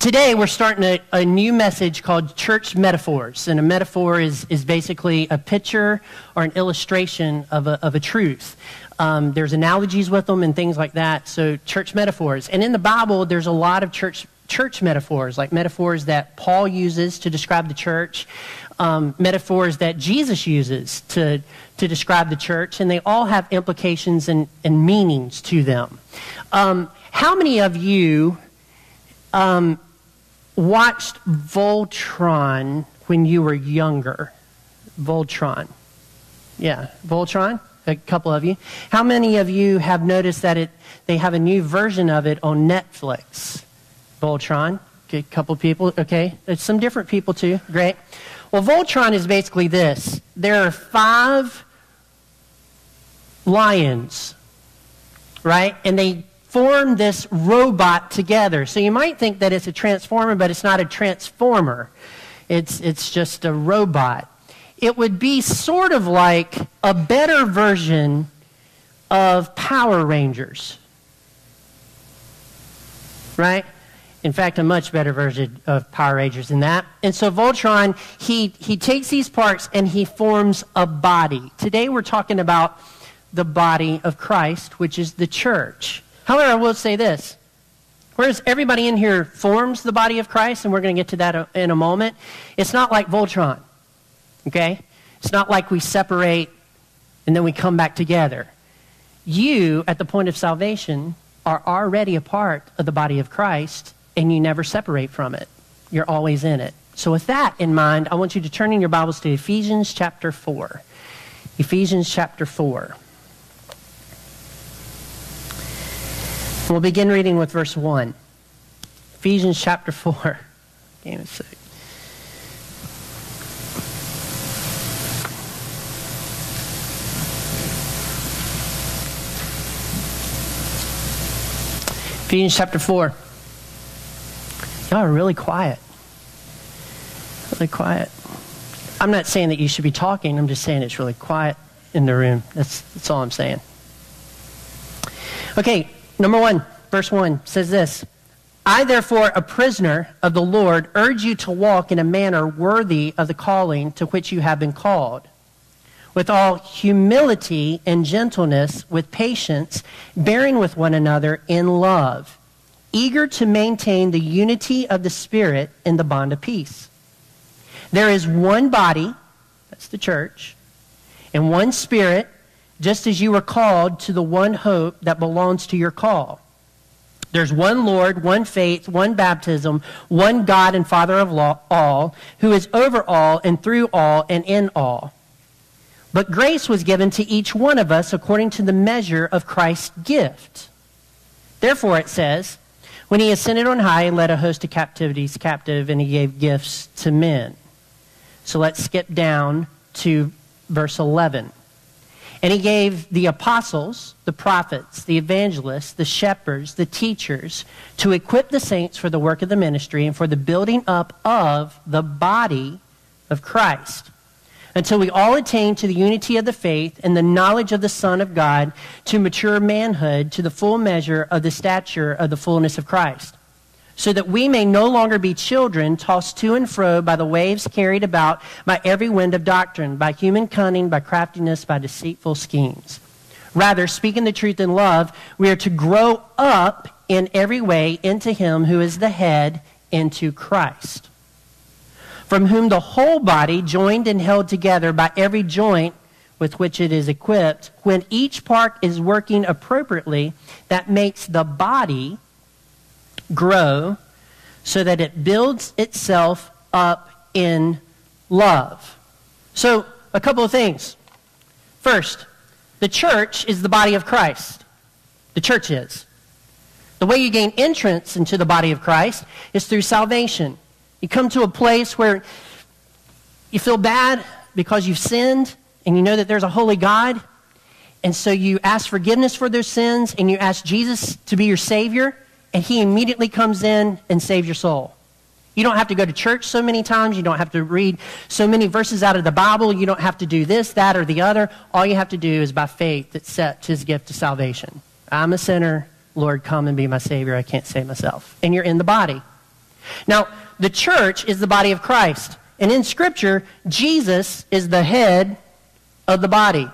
Today, we're starting a, a, new message called Church Metaphors. And a metaphor is, is basically a picture or an illustration of a, of a truth. Um, there's analogies with them and things like that. So, church metaphors. And in the Bible, there's a lot of church, church metaphors, like metaphors that Paul uses to describe the church, um, metaphors that Jesus uses to, to describe the church, and they all have implications and, and meanings to them. Um, how many of you um, watched Voltron when you were younger? Voltron. Yeah, Voltron? A couple of you. How many of you have noticed that it, they have a new version of it on Netflix? Voltron. A couple people. Okay. There's some different people too. Great. Well, Voltron is basically this there are five lions, right? And they form this robot together. So you might think that it's a transformer, but it's not a transformer. It's, it's just a robot. It would be sort of like a better version of Power Rangers. Right? In fact, a much better version of Power Rangers than that. And so Voltron, he, he takes these parts and he forms a body. Today we're talking about the body of Christ, which is the church. However, I will say this. Whereas everybody in here forms the body of Christ, and we're going to get to that uh, in a moment, it's not like Voltron. Okay? It's not like we separate and then we come back together. You, at the point of salvation, are already a part of the body of Christ, and you never separate from it. You're always in it. So, with that in mind, I want you to turn in your Bibles to Ephesians chapter 4. Ephesians chapter 4. We'll begin reading with verse 1. Ephesians chapter 4. Game of six. Ephesians chapter 4. Y'all are really quiet. Really quiet. I'm not saying that you should be talking, I'm just saying it's really quiet in the room. That's, that's all I'm saying. Okay, Number one, verse 1 says this I, therefore, a prisoner of the Lord, urge you to walk in a manner worthy of the calling to which you have been called, with all humility and gentleness, with patience, bearing with one another in love, eager to maintain the unity of the Spirit in the bond of peace. There is one body, that's the church, and one Spirit just as you were called to the one hope that belongs to your call. There's one Lord, one faith, one baptism, one God and Father of all, who is over all and through all and in all. But grace was given to each one of us according to the measure of Christ's gift. Therefore, it says, when he ascended on high and led a host of captivities captive, and he gave gifts to men. So let's skip down to verse 11. And he gave the apostles, the prophets, the evangelists, the shepherds, the teachers to equip the saints for the work of the ministry and for the building up of the body of Christ. Until we all attain to the unity of the faith and the knowledge of the Son of God to mature manhood to the full measure of the stature of the fullness of Christ so that we may no longer be children tossed to and fro by the waves carried about by every wind of doctrine, by human cunning, by craftiness, by deceitful schemes. Rather, speaking the truth in love, we are to grow up in every way into Him who is the head, into Christ, from whom the whole body, joined and held together by every joint with which it is equipped, when each part is working appropriately, that makes the body grow so that it builds itself up in love. So, a couple of things. First, the church is the body of Christ. The church is. The way you gain entrance into the body of Christ is through salvation. You come to a place where you feel bad because you've sinned and you know that there's a holy God. And so you ask forgiveness for those sins and you ask Jesus to be your Savior and he immediately comes in and saves your soul. You don't have to go to church so many times. You don't have to read so many verses out of the Bible. You don't have to do this, that, or the other. All you have to do is by faith accept his gift of salvation. I'm a sinner. Lord, come and be my Savior. I can't save myself. And you're in the body. Now, the church is the body of Christ. And in Scripture, Jesus is the head of the body.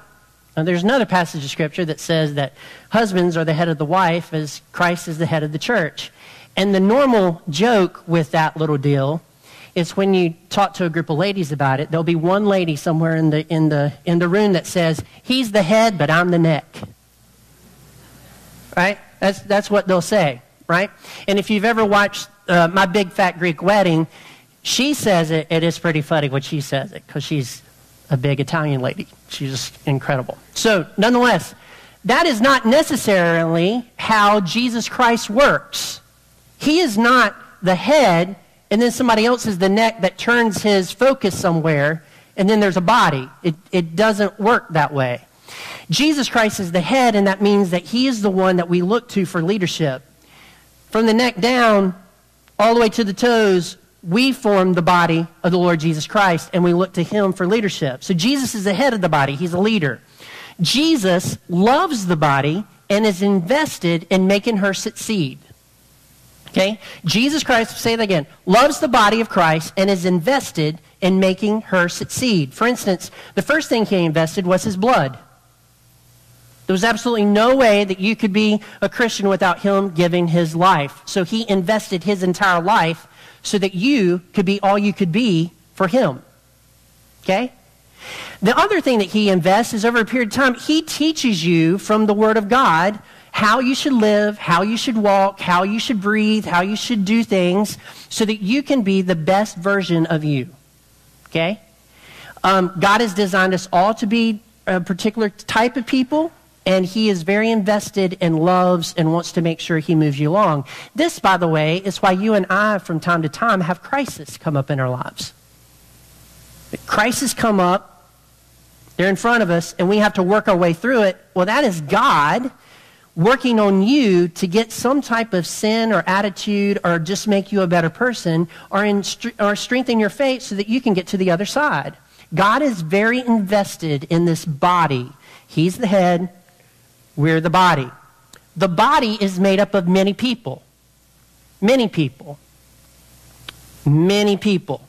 Now, there's another passage of Scripture that says that husbands are the head of the wife as Christ is the head of the church. And the normal joke with that little deal is when you talk to a group of ladies about it, there'll be one lady somewhere in the, in the, in the room that says, He's the head, but I'm the neck. Right? That's, that's what they'll say, right? And if you've ever watched uh, My Big Fat Greek Wedding, she says it, it is pretty funny when she says it because she's a big Italian lady. She's just incredible. So, nonetheless, that is not necessarily how Jesus Christ works. He is not the head, and then somebody else is the neck that turns his focus somewhere, and then there's a body. It, it doesn't work that way. Jesus Christ is the head, and that means that he is the one that we look to for leadership. From the neck down, all the way to the toes, we form the body of the Lord Jesus Christ, and we look to him for leadership. So Jesus is the head of the body, he's a leader. Jesus loves the body and is invested in making her succeed. Okay? Jesus Christ, say that again, loves the body of Christ and is invested in making her succeed. For instance, the first thing he invested was his blood. There was absolutely no way that you could be a Christian without him giving his life. So he invested his entire life so that you could be all you could be for him. Okay? The other thing that he invests is over a period of time, he teaches you from the Word of God how you should live, how you should walk, how you should breathe, how you should do things so that you can be the best version of you. Okay? Um, God has designed us all to be a particular type of people and he is very invested and loves and wants to make sure he moves you along. This, by the way, is why you and I, from time to time, have crises come up in our lives. Crises come up, they're in front of us, and we have to work our way through it. Well, that is God working on you to get some type of sin or attitude or just make you a better person or, in, or strengthen your faith so that you can get to the other side. God is very invested in this body. He's the head, we're the body. The body is made up of many people. Many people. Many people.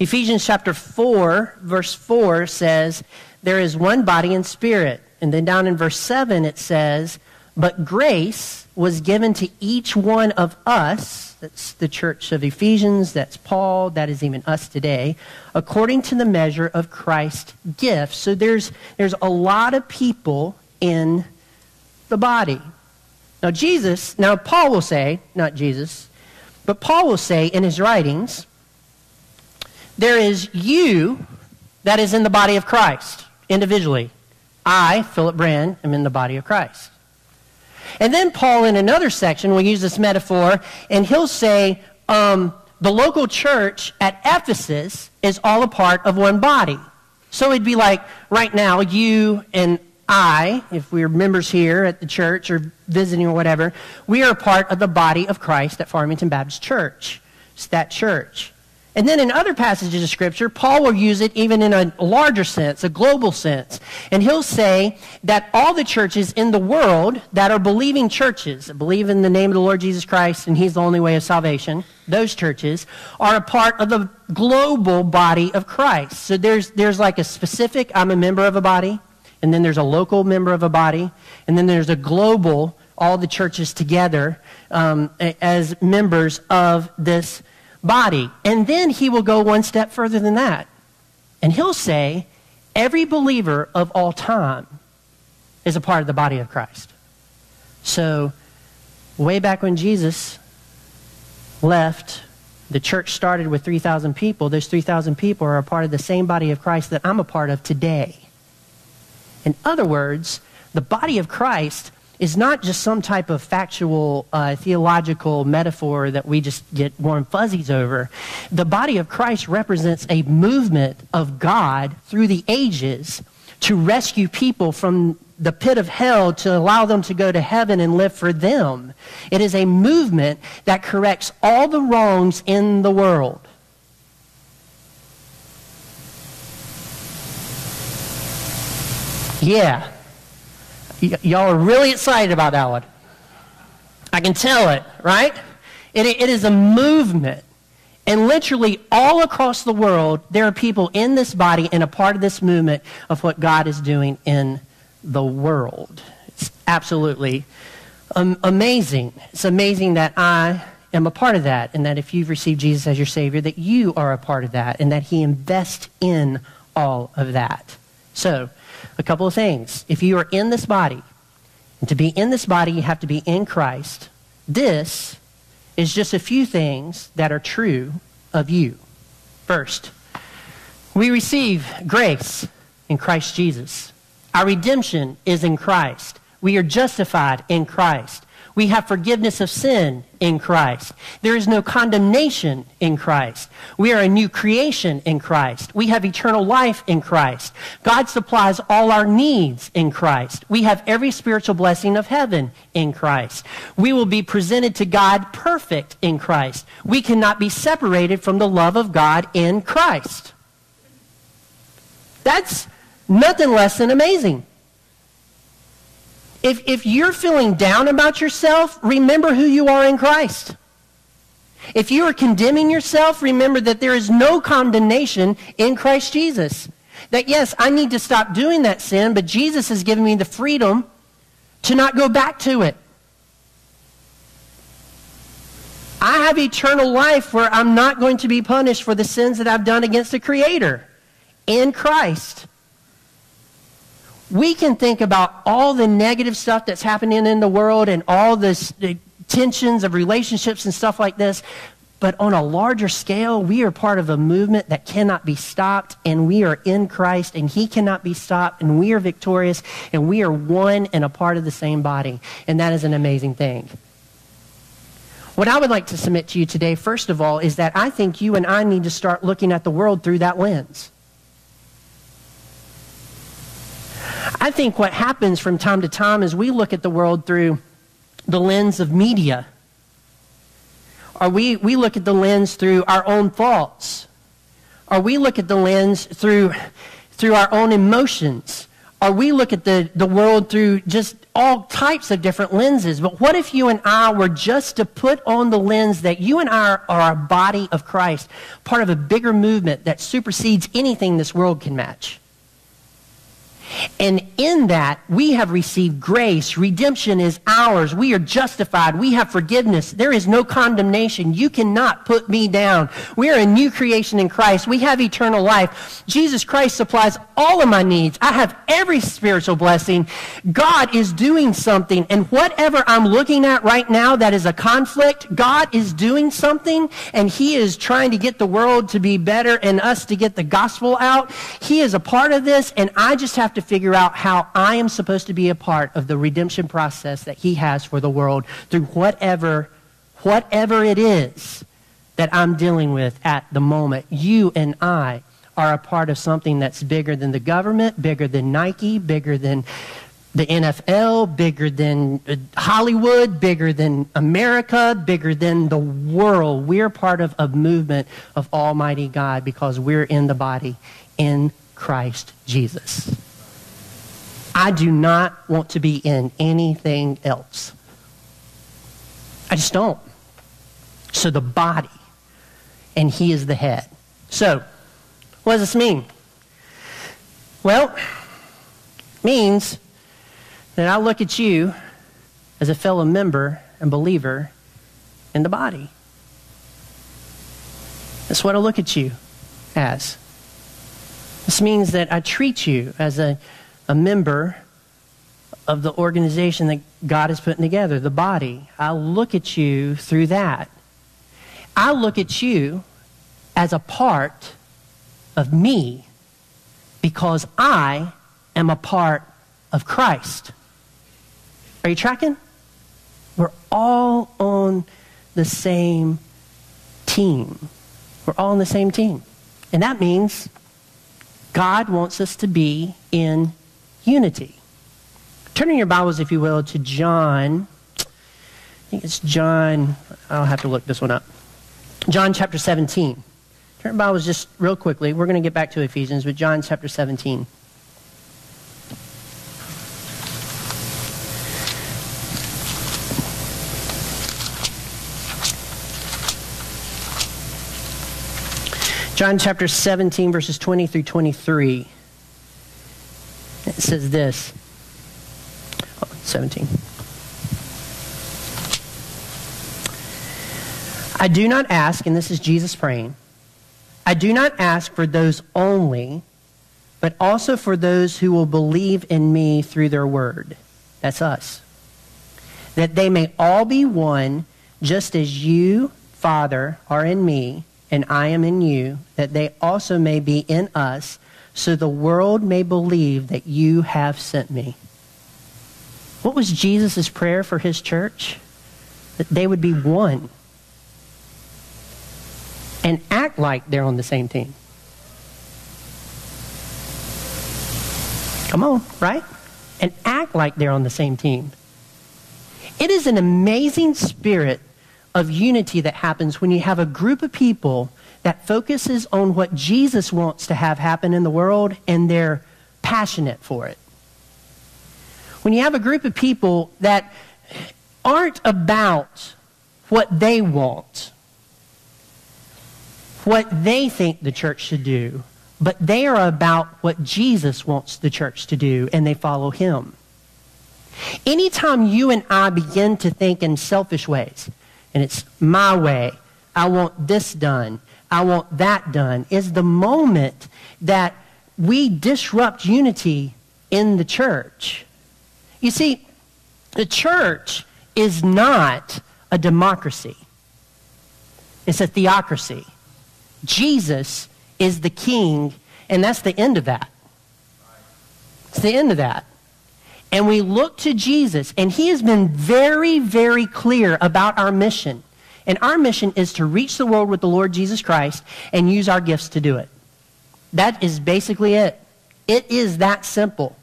Ephesians chapter 4, verse 4 says, There is one body and spirit. And then down in verse 7, it says, But grace was given to each one of us, that's the church of Ephesians, that's Paul, that is even us today, according to the measure of Christ's gift. So there's, there's a lot of people in the body. Now, Jesus, now Paul will say, not Jesus, but Paul will say in his writings, there is you that is in the body of Christ individually. I, Philip Brand, am in the body of Christ. And then Paul, in another section, will use this metaphor, and he'll say, um, the local church at Ephesus is all a part of one body. So it'd be like right now, you and I, if we're members here at the church or visiting or whatever, we are part of the body of Christ at Farmington Baptist Church. It's that church. And then in other passages of Scripture, Paul will use it even in a larger sense, a global sense. And he'll say that all the churches in the world that are believing churches, believe in the name of the Lord Jesus Christ and He's the only way of salvation, those churches are a part of the global body of Christ. So there's, there's like a specific, I'm a member of a body and then there's a local member of a body, and then there's a global, all the churches together um, as members of this body. And then he will go one step further than that. And he'll say, every believer of all time is a part of the body of Christ. So, way back when Jesus left, the church started with 3,000 people. Those 3,000 people are a part of the same body of Christ that I'm a part of today. In other words, the body of Christ is not just some type of factual uh, theological metaphor that we just get warm fuzzies over. The body of Christ represents a movement of God through the ages to rescue people from the pit of hell to allow them to go to heaven and live for them. It is a movement that corrects all the wrongs in the world. Yeah. Y- y'all are really excited about that one. I can tell it, right? It, it is a movement And literally all across the world, there are people in this body and a part of this movement of what God is doing in the world. It's absolutely um, amazing. It's amazing that I am a part of that, and that if you've received Jesus as your Savior, that you are a part of that, and that He invests in all of that. So, a couple of things. If you are in this body, and to be in this body, you have to be in Christ. This is just a few things that are true of you. First, we receive grace in Christ Jesus. Our redemption is in Christ. We are justified in Christ. We have forgiveness of sin in Christ. There is no condemnation in Christ. We are a new creation in Christ. We have eternal life in Christ. God supplies all our needs in Christ. We have every spiritual blessing of heaven in Christ. We will be presented to God perfect in Christ. We cannot be separated from the love of God in Christ. That's nothing less than amazing. If, if you're feeling down about yourself, remember who you are in Christ. If you are condemning yourself, remember that there is no condemnation in Christ Jesus. That yes, I need to stop doing that sin, but Jesus has given me the freedom to not go back to it. I have eternal life where I'm not going to be punished for the sins that I've done against the Creator in Christ we can think about all the negative stuff that's happening in the world and all this, the tensions of relationships and stuff like this. But on a larger scale, we are part of a movement that cannot be stopped, and we are in Christ, and He cannot be stopped, and we are victorious, and we are one and a part of the same body. And that is an amazing thing. What I would like to submit to you today, first of all, is that I think you and I need to start looking at the world through that lens. I think what happens from time to time is we look at the world through the lens of media. Or we, we look at the lens through our own thoughts. Or we look at the lens through, through our own emotions. Or we look at the, the world through just all types of different lenses. But what if you and I were just to put on the lens that you and I are a body of Christ, part of a bigger movement that supersedes anything this world can match? And in that, we have received grace. Redemption is ours. We are justified. We have forgiveness. There is no condemnation. You cannot put me down. We are a new creation in Christ. We have eternal life. Jesus Christ supplies all of my needs. I have every spiritual blessing. God is doing something. And whatever I'm looking at right now that is a conflict, God is doing something and He is trying to get the world to be better and us to get the gospel out. He is a part of this and I just have to figure out how I am supposed to be a part of the redemption process that He has for the world through whatever, whatever it is that I'm dealing with at the moment. You and I are a part of something that's bigger than the government, bigger than Nike, bigger than the NFL, bigger than uh, Hollywood, bigger than America, bigger than the world. We're part of a movement of Almighty God because we're in the body in Christ Jesus. I do not want to be in anything else. I just don't. So the body, and he is the head. So, what does this mean? Well, means that I look at you as a fellow member and believer in the body. That's what I look at you as. This means that I treat you as a a member of the organization that God is putting together, the body. I look at you through that. I look at you as a part of me because I am a part of Christ. Are you tracking? We're all on the same team. We're all on the same team. And that means God wants us to be in unity. Turn in your Bibles, if you will, to John. I think it's John. I'll have to look this one up. John chapter 17. Turn your Bibles just real quickly. We're going to get back to Ephesians, but John chapter 17. John chapter 17, verses 20 through 23. It says this. Oh, 17. I do not ask, and this is Jesus praying, I do not ask for those only, but also for those who will believe in me through their word. That's us. That they may all be one, just as you, Father, are in me, and I am in you, that they also may be in us, so the world may believe that you have sent me. What was Jesus' prayer for his church? That they would be one and act like they're on the same team. Come on, right? And act like they're on the same team. It is an amazing spirit of unity that happens when you have a group of people that focuses on what Jesus wants to have happen in the world and they're passionate for it. When you have a group of people that aren't about what they want, what they think the church should do, but they are about what Jesus wants the church to do, and they follow him. Anytime you and I begin to think in selfish ways, and it's my way, I want this done, I want that done, is the moment that we disrupt unity in the church. You see, the church is not a democracy. It's a theocracy. Jesus is the king, and that's the end of that. It's the end of that. And we look to Jesus, and he has been very, very clear about our mission. And our mission is to reach the world with the Lord Jesus Christ and use our gifts to do it. That is basically it. It is that simple.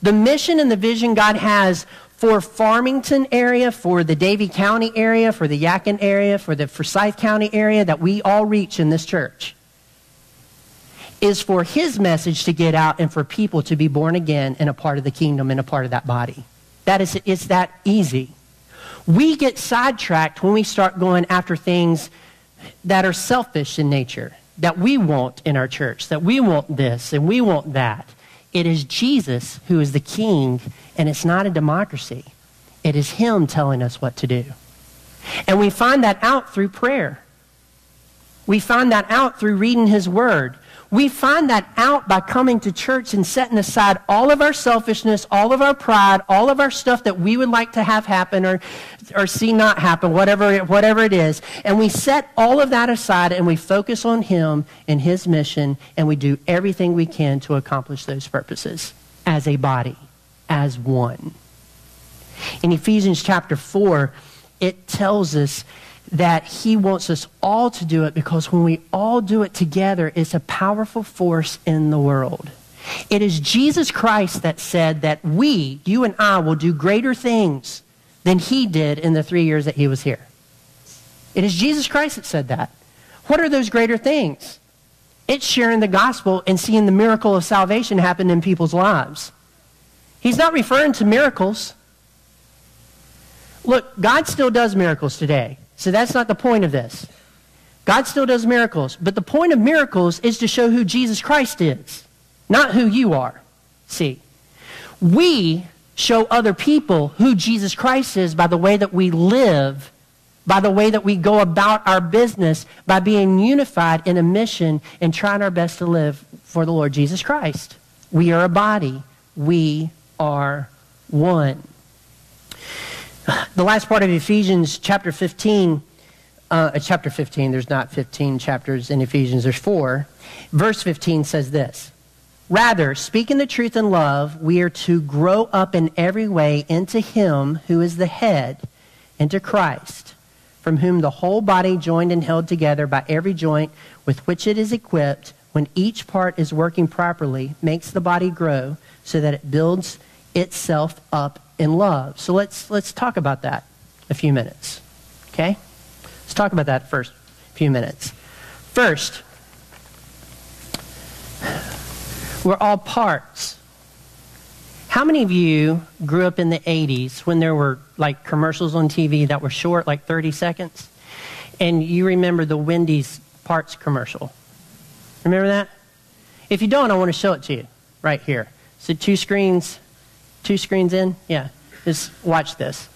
The mission and the vision God has for Farmington area, for the Davie County area, for the Yadkin area, for the Forsyth County area that we all reach in this church is for his message to get out and for people to be born again and a part of the kingdom and a part of that body. That is, it's that easy. We get sidetracked when we start going after things that are selfish in nature, that we want in our church, that we want this and we want that. It is Jesus who is the king, and it's not a democracy. It is him telling us what to do. And we find that out through prayer. We find that out through reading his word. We find that out by coming to church and setting aside all of our selfishness, all of our pride, all of our stuff that we would like to have happen or, or see not happen, whatever, whatever it is. And we set all of that aside and we focus on Him and His mission and we do everything we can to accomplish those purposes as a body, as one. In Ephesians chapter 4, it tells us that he wants us all to do it because when we all do it together, it's a powerful force in the world. It is Jesus Christ that said that we, you and I, will do greater things than he did in the three years that he was here. It is Jesus Christ that said that. What are those greater things? It's sharing the gospel and seeing the miracle of salvation happen in people's lives. He's not referring to miracles. Look, God still does miracles today. So that's not the point of this. God still does miracles, but the point of miracles is to show who Jesus Christ is, not who you are. See, we show other people who Jesus Christ is by the way that we live, by the way that we go about our business, by being unified in a mission and trying our best to live for the Lord Jesus Christ. We are a body. We are one. The last part of Ephesians chapter 15, uh, chapter 15, there's not 15 chapters in Ephesians, there's four. Verse 15 says this Rather, speaking the truth in love, we are to grow up in every way into Him who is the head, into Christ, from whom the whole body, joined and held together by every joint with which it is equipped, when each part is working properly, makes the body grow so that it builds itself up in love. So let's, let's talk about that a few minutes. Okay? Let's talk about that first few minutes. First, we're all parts. How many of you grew up in the 80s when there were like commercials on TV that were short, like 30 seconds? And you remember the Wendy's parts commercial? Remember that? If you don't, I want to show it to you right here. So two screens, two screens in? Yeah. Just watch this.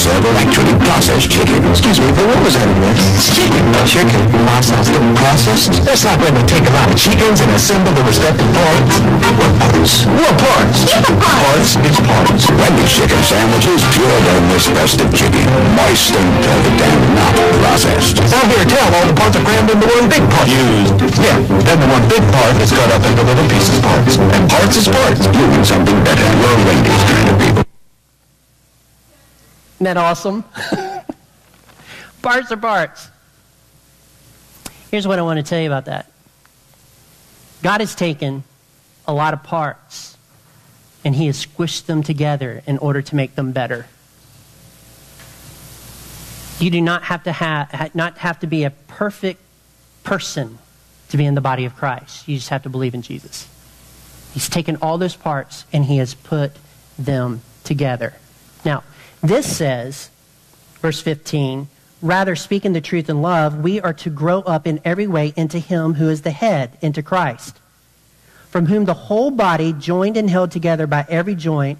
Those wicked salmon hamburger places serve actually processed chicken. Excuse me, but what was that again? It's chicken, not chicken. Processed. Processed? That's like when they take a lot of chickens and assemble the respective parts. What parts? What parts? Parts, it's parts. Wendy's chicken sandwiches, pure boneless breasted chicken. Moist and velvet and not processed. Now here, tell all the parts are crammed into one big part. Used. Yeah, then the one big part is cut up into little pieces parts. And parts is parts. You want something better. We're Wendy's kind of people. Isn't that awesome? parts are parts. Here's what I want to tell you about that God has taken a lot of parts and He has squished them together in order to make them better. You do not have to have, not have to be a perfect person to be in the body of Christ. You just have to believe in Jesus. He's taken all those parts and he has put them together. Now, this says, verse 15, rather speaking the truth in love, we are to grow up in every way into him who is the head, into Christ, from whom the whole body, joined and held together by every joint,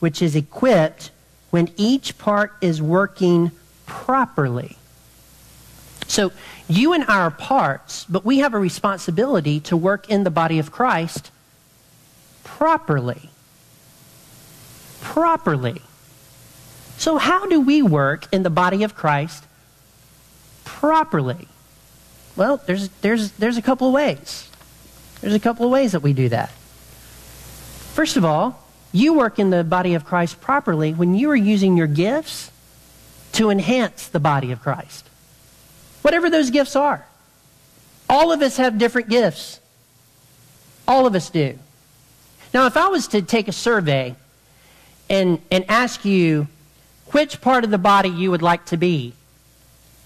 which is equipped when each part is working properly. So, you and I are parts, but we have a responsibility to work in the body of Christ properly. Properly. So, how do we work in the body of Christ properly? Well, there's, there's, there's a couple of ways. There's a couple of ways that we do that. First of all, you work in the body of Christ properly when you are using your gifts to enhance the body of Christ. Whatever those gifts are. All of us have different gifts. All of us do. Now, if I was to take a survey and, and ask you which part of the body you would like to be,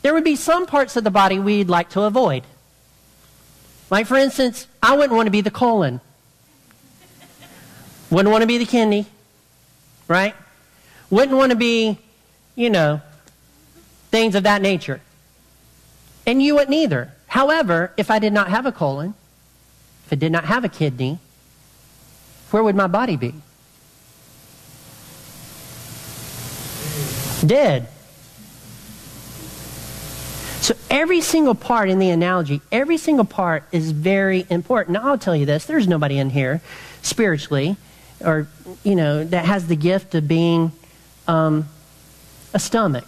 there would be some parts of the body we'd like to avoid. Like, for instance, I wouldn't want to be the colon. Wouldn't want to be the kidney, right? Wouldn't want to be, you know, things of that nature. And you wouldn't either. However, if I did not have a colon, if I did not have a kidney, where would my body be? Dead. So every single part in the analogy, every single part is very important. Now I'll tell you this, there's nobody in here spiritually or you know that has the gift of being um, a stomach.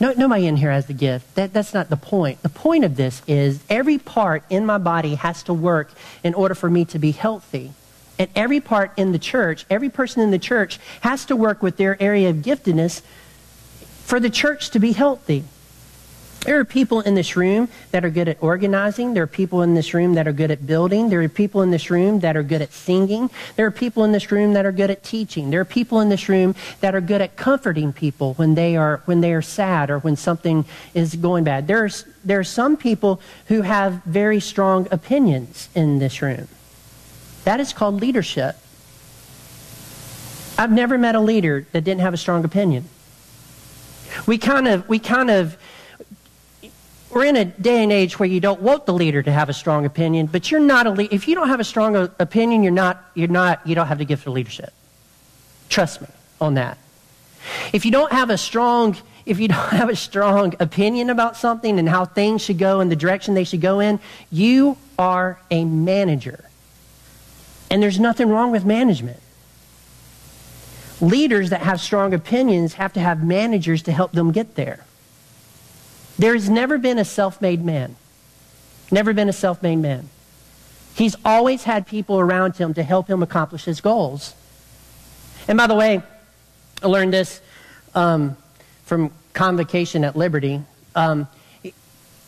No, nobody in here has the gift. That, that's not the point. The point of this is every part in my body has to work in order for me to be healthy. And every part in the church, every person in the church has to work with their area of giftedness for the church to be healthy. There are people in this room that are good at organizing. There are people in this room that are good at building. There are people in this room that are good at singing. There are people in this room that are good at teaching. There are people in this room that are good at comforting people when they are, when they are sad or when something is going bad. There's, there are some people who have very strong opinions in this room. That is called leadership. I've never met a leader that didn't have a strong opinion. We kind of, we kind of, we're in a day and age where you don't want the leader to have a strong opinion, but you're not a leader. If you don't have a strong opinion, you're not, you're not, you don't have the gift of leadership. Trust me on that. If you don't have a strong, if you don't have a strong opinion about something and how things should go and the direction they should go in, you are a manager. And there's nothing wrong with management. Leaders that have strong opinions have to have managers to help them get there. There has never been a self made man. Never been a self made man. He's always had people around him to help him accomplish his goals. And by the way, I learned this um, from convocation at Liberty. Um,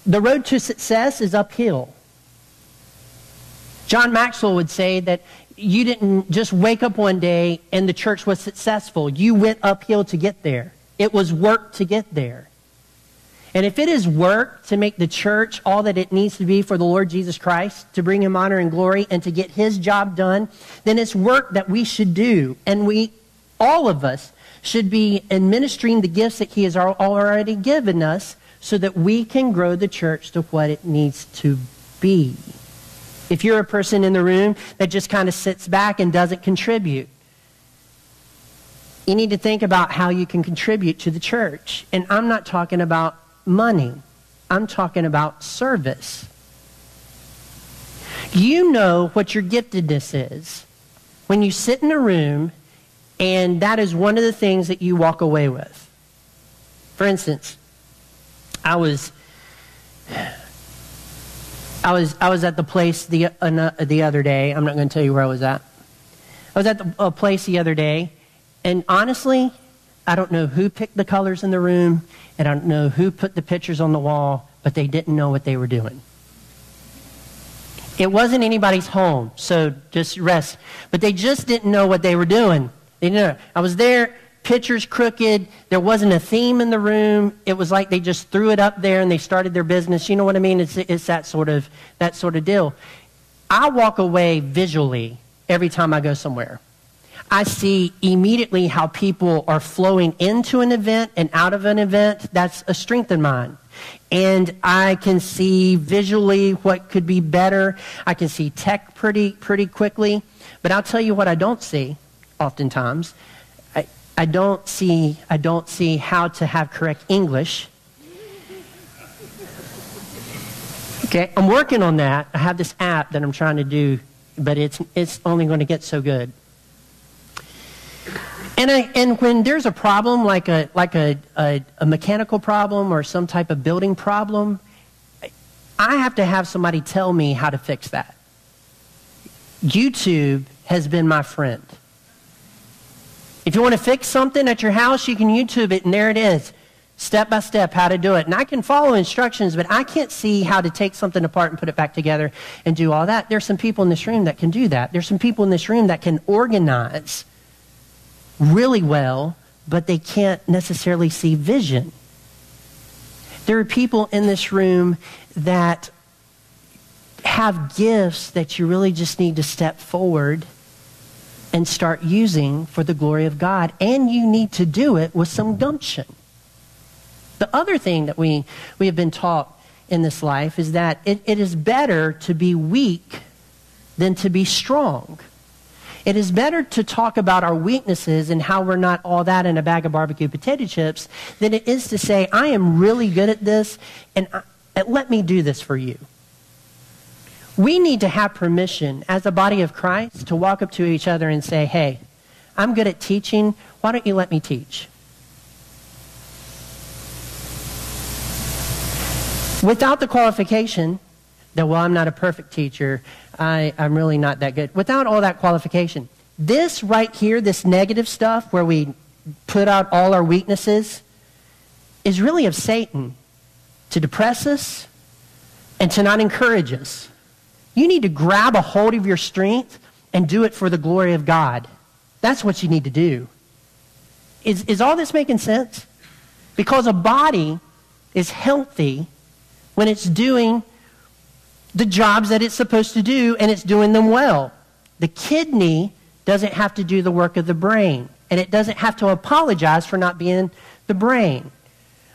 the road to success is uphill. John Maxwell would say that you didn't just wake up one day and the church was successful. You went uphill to get there. It was work to get there. And if it is work to make the church all that it needs to be for the Lord Jesus Christ, to bring him honor and glory, and to get his job done, then it's work that we should do. And we, all of us, should be administering the gifts that he has already given us so that we can grow the church to what it needs to be. If you're a person in the room that just kind of sits back and doesn't contribute, you need to think about how you can contribute to the church. And I'm not talking about money, I'm talking about service. You know what your giftedness is when you sit in a room and that is one of the things that you walk away with. For instance, I was I was I was at the place the uh, the other day. I'm not going to tell you where I was at. I was at the, a place the other day, and honestly, I don't know who picked the colors in the room, and I don't know who put the pictures on the wall, but they didn't know what they were doing. It wasn't anybody's home, so just rest. But they just didn't know what they were doing. They didn't know. I was there, pictures crooked. There wasn't a theme in the room. It was like they just threw it up there and they started their business. You know what I mean? It's, it's that sort of that sort of deal. I walk away visually every time I go somewhere. I see immediately how people are flowing into an event and out of an event. That's a strength of mine and I can see visually what could be better. I can see tech pretty, pretty quickly. But I'll tell you what I don't see oftentimes. I, don't see, I don't see how to have correct English. Okay, I'm working on that. I have this app that I'm trying to do, but it's, it's only going to get so good. And, I, and when there's a problem like, a, like a, a, a mechanical problem or some type of building problem, I have to have somebody tell me how to fix that. YouTube has been my friend. If you want to fix something at your house, you can YouTube it, and there it is, step by step, how to do it. And I can follow instructions, but I can't see how to take something apart and put it back together and do all that. There's some people in this room that can do that. There's some people in this room that can organize really well, but they can't necessarily see vision. There are people in this room that have gifts that you really just need to step forward and start using for the glory of God. And you need to do it with some gumption. The other thing that we, we have been taught in this life is that it, it is better to be weak than to be strong. It is better to talk about our weaknesses and how we're not all that in a bag of barbecue potato chips than it is to say, I am really good at this and I, let me do this for you. We need to have permission as a body of Christ to walk up to each other and say, hey, I'm good at teaching. Why don't you let me teach? Without the qualification that, well, I'm not a perfect teacher, I, I'm really not that good. Without all that qualification, this right here, this negative stuff where we put out all our weaknesses, is really of Satan to depress us and to not encourage us. You need to grab a hold of your strength and do it for the glory of God. That's what you need to do. Is, is all this making sense? Because a body is healthy when it's doing the jobs that it's supposed to do and it's doing them well. The kidney doesn't have to do the work of the brain, and it doesn't have to apologize for not being the brain.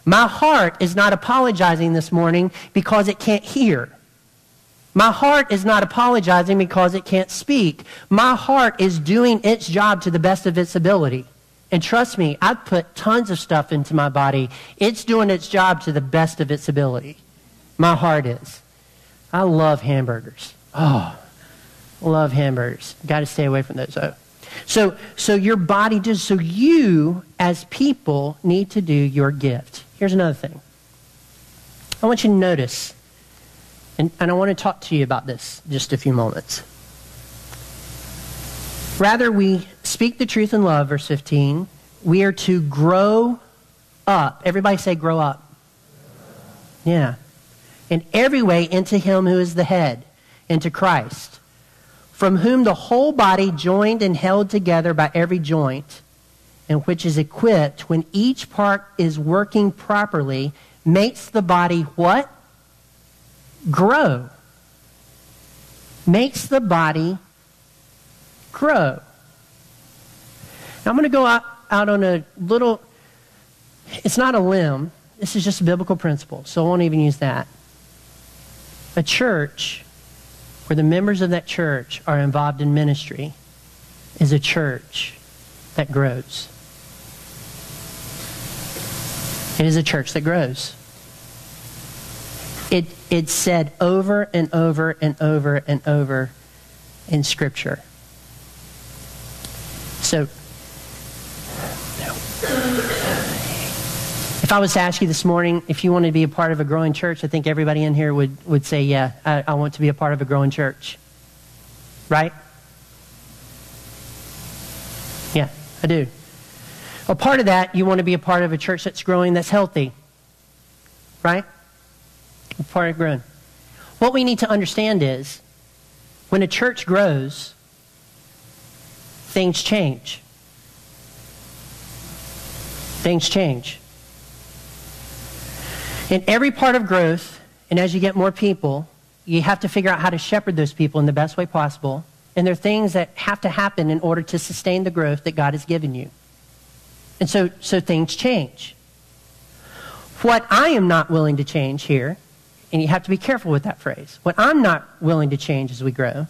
My heart is not apologizing this morning because it can't hear. My heart is not apologizing because it can't speak. My heart is doing its job to the best of its ability. And trust me, I've put tons of stuff into my body. It's doing its job to the best of its ability. My heart is. I love hamburgers. Oh, love hamburgers. Got to stay away from those though. So, so your body does. So you, as people, need to do your gift. Here's another thing. I want you to notice, and, and I want to talk to you about this just a few moments. Rather, we speak the truth in love, verse 15. We are to grow up. Everybody say, grow up. Yeah in every way into him who is the head, into Christ, from whom the whole body, joined and held together by every joint, and which is equipped when each part is working properly, makes the body what? Grow. Makes the body grow. Now I'm going to go out, out on a little, it's not a limb, this is just a biblical principle, so I won't even use that. A church where the members of that church are involved in ministry is a church that grows. It is a church that grows. It, it's said over and over and over and over in Scripture. So, if I was to ask you this morning if you wanted to be a part of a growing church, I think everybody in here would, would say, Yeah, I, I want to be a part of a growing church. Right? Yeah, I do. A part of that, you want to be a part of a church that's growing, that's healthy. Right? Part of growing. What we need to understand is when a church grows, things change. Things change. In every part of growth, and as you get more people, you have to figure out how to shepherd those people in the best way possible. And there are things that have to happen in order to sustain the growth that God has given you. And so, so things change. What I am not willing to change here, and you have to be careful with that phrase, what I'm not willing to change as we grow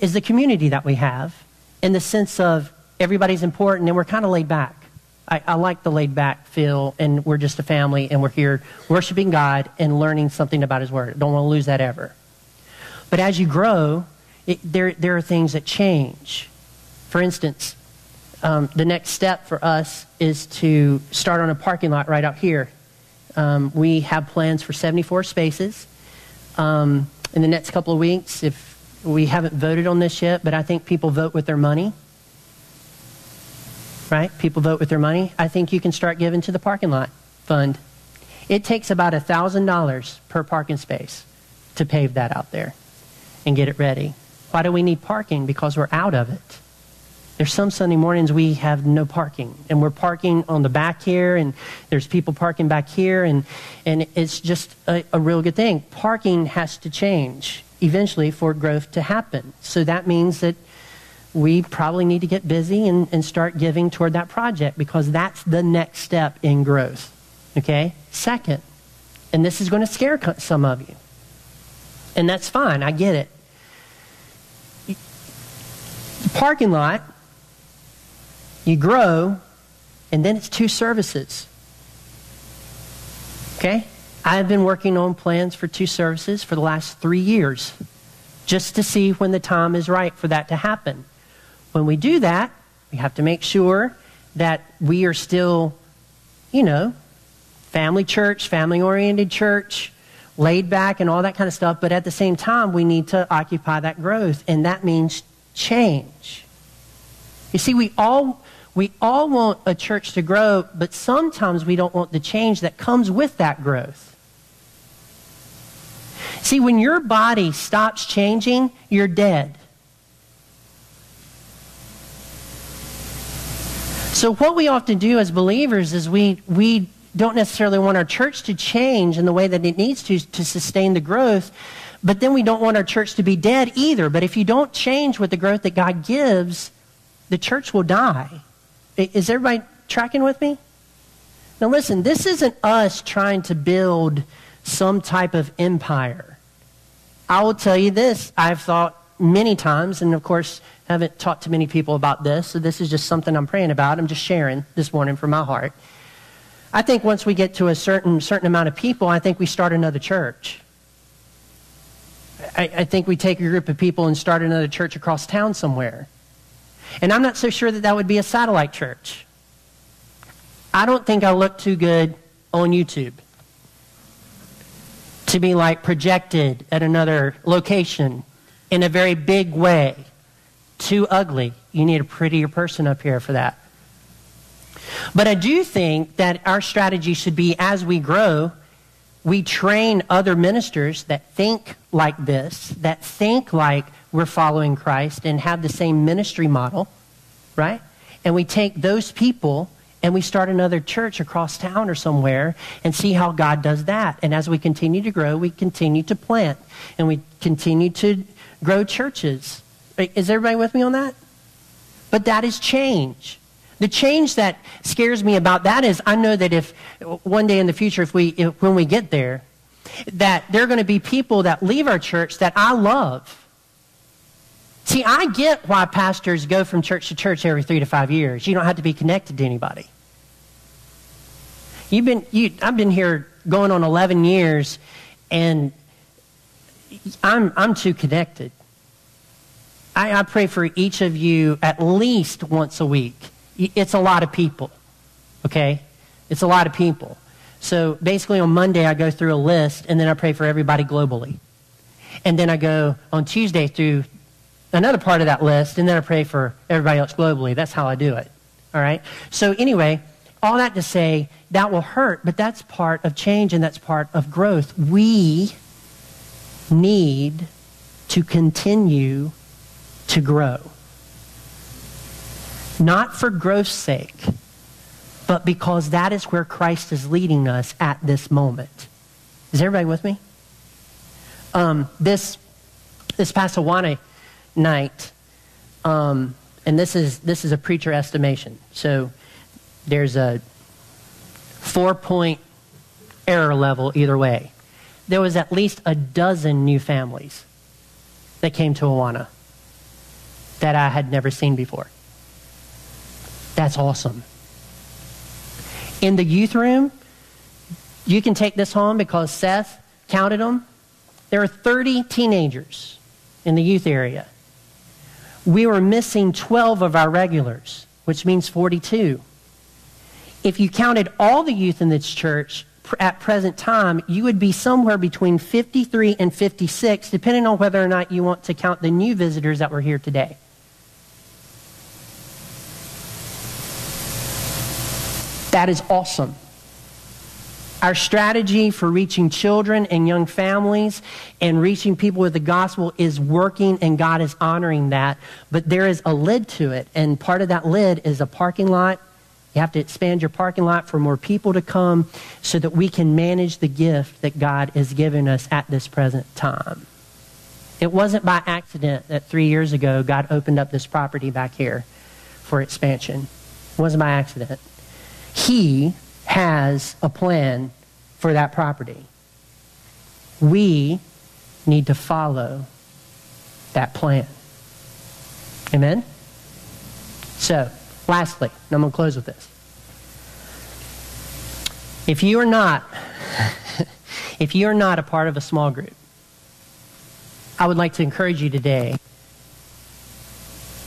is the community that we have in the sense of everybody's important and we're kind of laid back. I, I, like the laid back feel, and we're just a family, and we're here worshiping God and learning something about His Word. Don't want to lose that ever. But as you grow, it, there, there are things that change. For instance, um, the next step for us is to start on a parking lot right out here. Um, we have plans for 74 spaces. Um, in the next couple of weeks, if we haven't voted on this yet, but I think people vote with their money. Right? People vote with their money. I think you can start giving to the parking lot fund. It takes about $1,000 per parking space to pave that out there and get it ready. Why do we need parking? Because we're out of it. There's some Sunday mornings we have no parking, and we're parking on the back here, and there's people parking back here, and, and it's just a, a real good thing. Parking has to change eventually for growth to happen. So that means that we probably need to get busy and, and start giving toward that project because that's the next step in growth. Okay? Second, and this is going to scare some of you, and that's fine, I get it. The parking lot, you grow, and then it's two services. Okay? I've been working on plans for two services for the last three years just to see when the time is right for that to happen. When we do that, we have to make sure that we are still, you know, family church, family oriented church, laid back and all that kind of stuff. But at the same time, we need to occupy that growth, and that means change. You see, we all. We all want a church to grow, but sometimes we don't want the change that comes with that growth. See, when your body stops changing, you're dead. So, what we often do as believers is we, we don't necessarily want our church to change in the way that it needs to to sustain the growth, but then we don't want our church to be dead either. But if you don't change with the growth that God gives, the church will die. Is everybody tracking with me? Now, listen, this isn't us trying to build some type of empire. I will tell you this I've thought many times, and of course, haven't talked to many people about this, so this is just something I'm praying about. I'm just sharing this morning from my heart. I think once we get to a certain, certain amount of people, I think we start another church. I, I think we take a group of people and start another church across town somewhere. And I'm not so sure that that would be a satellite church. I don't think I look too good on YouTube to be like projected at another location in a very big way. Too ugly. You need a prettier person up here for that. But I do think that our strategy should be as we grow, we train other ministers that think like this, that think like we're following Christ and have the same ministry model, right? And we take those people and we start another church across town or somewhere and see how God does that. And as we continue to grow, we continue to plant and we continue to grow churches. Is everybody with me on that? But that is change. The change that scares me about that is I know that if one day in the future, if we, if, when we get there, that there are going to be people that leave our church that I love. See, I get why pastors go from church to church every three to five years. You don't have to be connected to anybody. You've been, you, I've been here going on 11 years, and I'm, I'm too connected. I, I pray for each of you at least once a week. It's a lot of people, okay? It's a lot of people. So basically, on Monday, I go through a list, and then I pray for everybody globally. And then I go on Tuesday through another part of that list, and then I pray for everybody else globally. That's how I do it. All right? So, anyway, all that to say, that will hurt, but that's part of change and that's part of growth. We need to continue to grow. Not for growth's sake, but because that is where Christ is leading us at this moment. Is everybody with me? Um, this, this past Awana night, um, and this is, this is a preacher estimation. So there's a four point error level either way. There was at least a dozen new families that came to Awana that I had never seen before. That's awesome. In the youth room, you can take this home because Seth counted them. There are 30 teenagers in the youth area. We were missing 12 of our regulars, which means 42. If you counted all the youth in this church at present time, you would be somewhere between 53 and 56, depending on whether or not you want to count the new visitors that were here today. That is awesome. Our strategy for reaching children and young families and reaching people with the gospel is working, and God is honoring that. But there is a lid to it, and part of that lid is a parking lot. You have to expand your parking lot for more people to come so that we can manage the gift that God has given us at this present time. It wasn't by accident that three years ago God opened up this property back here for expansion. It wasn't by accident. He has a plan for that property. We need to follow that plan. Amen? So, lastly, and I'm going to close with this. If you are not, if you are not a part of a small group, I would like to encourage you today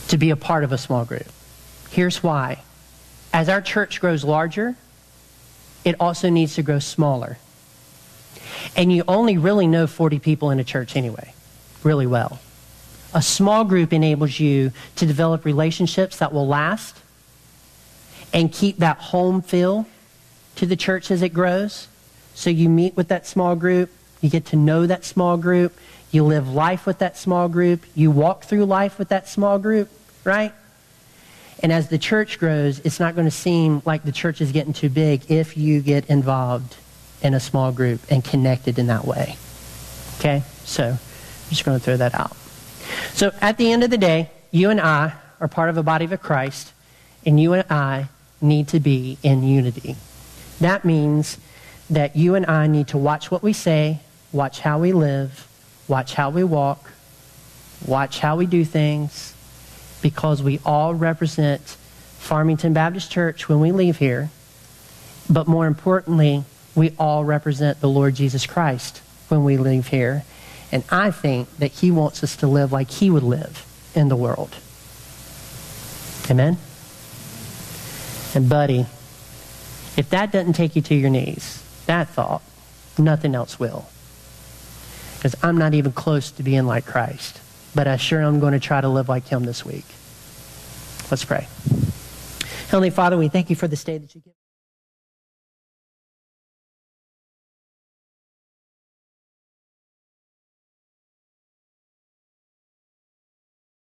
to be a part of a small group. Here's why. As our church grows larger, it also needs to grow smaller. And you only really know 40 people in a church anyway, really well. A small group enables you to develop relationships that will last and keep that home feel to the church as it grows. So you meet with that small group, you get to know that small group, you live life with that small group, you walk through life with that small group, right? And as the church grows, it's not going to seem like the church is getting too big if you get involved in a small group and connected in that way. Okay? So I'm just going to throw that out. So at the end of the day, you and I are part of a body of Christ, and you and I need to be in unity. That means that you and I need to watch what we say, watch how we live, watch how we walk, watch how we do things, because we all represent Farmington Baptist Church when we leave here. But more importantly, we all represent the Lord Jesus Christ when we leave here. And I think that He wants us to live like He would live in the world. Amen? And, buddy, if that doesn't take you to your knees, that thought, nothing else will. Because I'm not even close to being like Christ but I sure am going to try to live like him this week. Let's pray. Heavenly Father, we thank you for this day that you give.